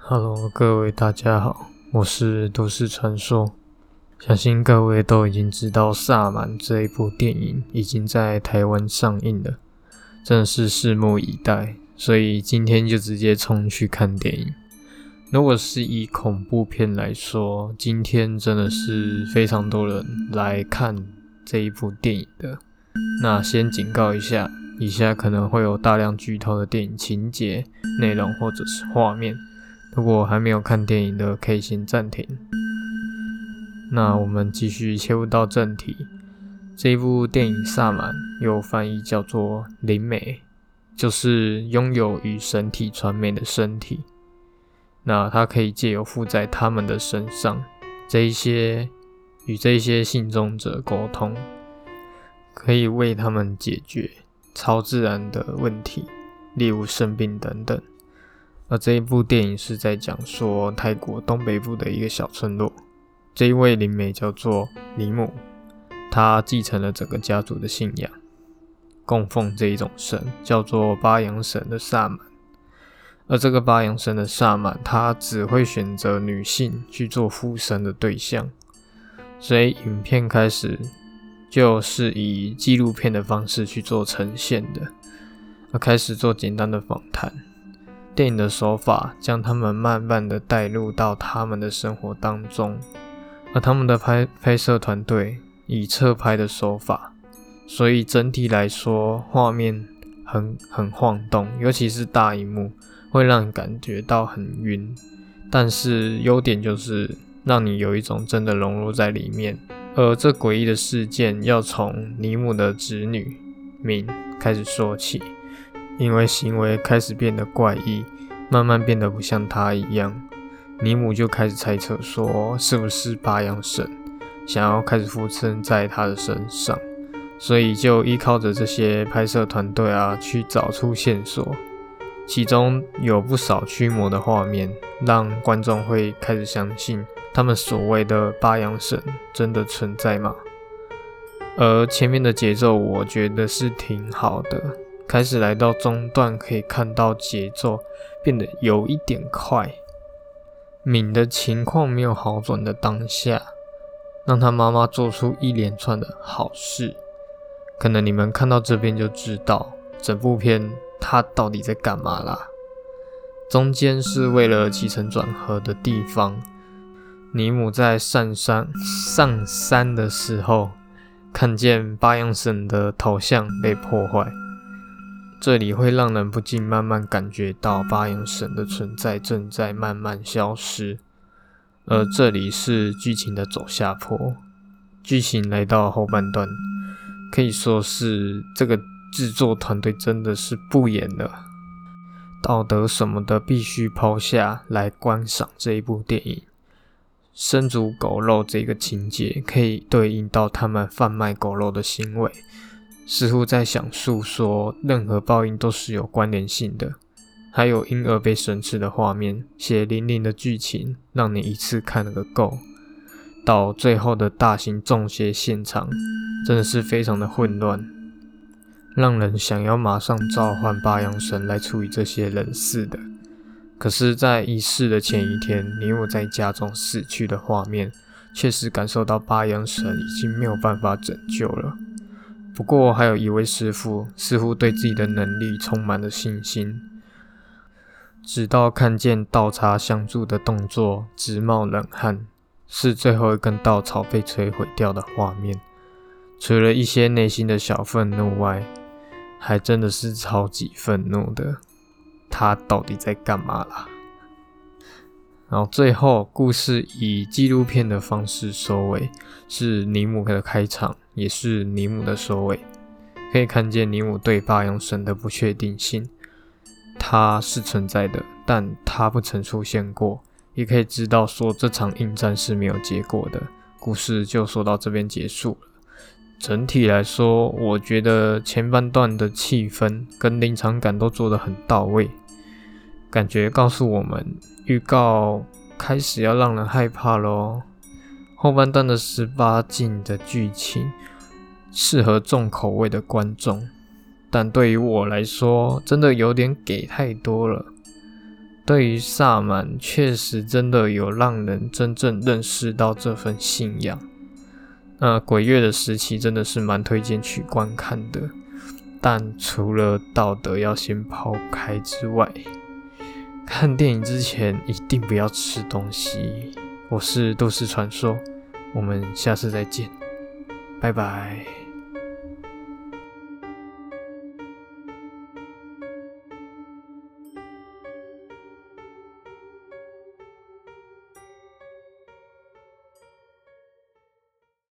Hello，各位大家好，我是都市传说。相信各位都已经知道《萨满》这一部电影已经在台湾上映了，真的是拭目以待。所以今天就直接冲去看电影。如果是以恐怖片来说，今天真的是非常多人来看这一部电影的。那先警告一下，以下可能会有大量剧透的电影情节、内容或者是画面。如果还没有看电影的，可以先暂停。那我们继续切入到正题。这一部电影《萨满》又翻译叫做“灵媒”，就是拥有与神体传媒的身体。那它可以借由附在他们的身上，这一些与这些信众者沟通，可以为他们解决超自然的问题，例如生病等等。而这一部电影是在讲说泰国东北部的一个小村落，这一位灵媒叫做尼姆，他继承了整个家族的信仰，供奉这一种神，叫做巴扬神的萨满。而这个巴扬神的萨满，他只会选择女性去做附身的对象，所以影片开始就是以纪录片的方式去做呈现的，开始做简单的访谈。电影的手法将他们慢慢的带入到他们的生活当中，而他们的拍拍摄团队以侧拍的手法，所以整体来说画面很很晃动，尤其是大荧幕会让人感觉到很晕。但是优点就是让你有一种真的融入在里面。而这诡异的事件要从尼姆的侄女敏开始说起。因为行为开始变得怪异，慢慢变得不像他一样，尼姆就开始猜测说，是不是巴扬神想要开始附身在他的身上，所以就依靠着这些拍摄团队啊，去找出线索，其中有不少驱魔的画面，让观众会开始相信他们所谓的八阳神真的存在吗？而前面的节奏，我觉得是挺好的。开始来到中段，可以看到节奏变得有一点快。敏的情况没有好转的当下，让他妈妈做出一连串的好事。可能你们看到这边就知道，整部片他到底在干嘛啦。中间是为了起承转合的地方。尼姆在上山上山的时候，看见巴扬神的头像被破坏。这里会让人不禁慢慢感觉到巴扬神的存在正在慢慢消失，而这里是剧情的走下坡。剧情来到后半段，可以说是这个制作团队真的是不演了，道德什么的必须抛下来观赏这一部电影。生煮狗肉这个情节可以对应到他们贩卖狗肉的行为。似乎在想诉说，任何报应都是有关联性的。还有婴儿被神吃的画面，血淋淋的剧情，让你一次看了个够。到最后的大型中邪现场，真的是非常的混乱，让人想要马上召唤八阳神来处理这些人事的。可是，在仪式的前一天，你我在家中死去的画面，确实感受到八阳神已经没有办法拯救了。不过，还有一位师傅似乎对自己的能力充满了信心，直到看见倒插香助的动作，直冒冷汗，是最后一根稻草被摧毁掉的画面。除了一些内心的小愤怒外，还真的是超级愤怒的。他到底在干嘛啦？然后最后，故事以纪录片的方式收尾，是尼姆的开场，也是尼姆的收尾。可以看见尼姆对巴扬神的不确定性，他是存在的，但他不曾出现过。也可以知道说这场应战是没有结果的。故事就说到这边结束了。整体来说，我觉得前半段的气氛跟临场感都做得很到位。感觉告诉我们，预告开始要让人害怕喽。后半段的十八禁的剧情，适合重口味的观众，但对于我来说，真的有点给太多了。对于萨满，确实真的有让人真正认识到这份信仰。那鬼月的时期真的是蛮推荐去观看的，但除了道德要先抛开之外，看电影之前一定不要吃东西。我是都市传说，我们下次再见，拜拜。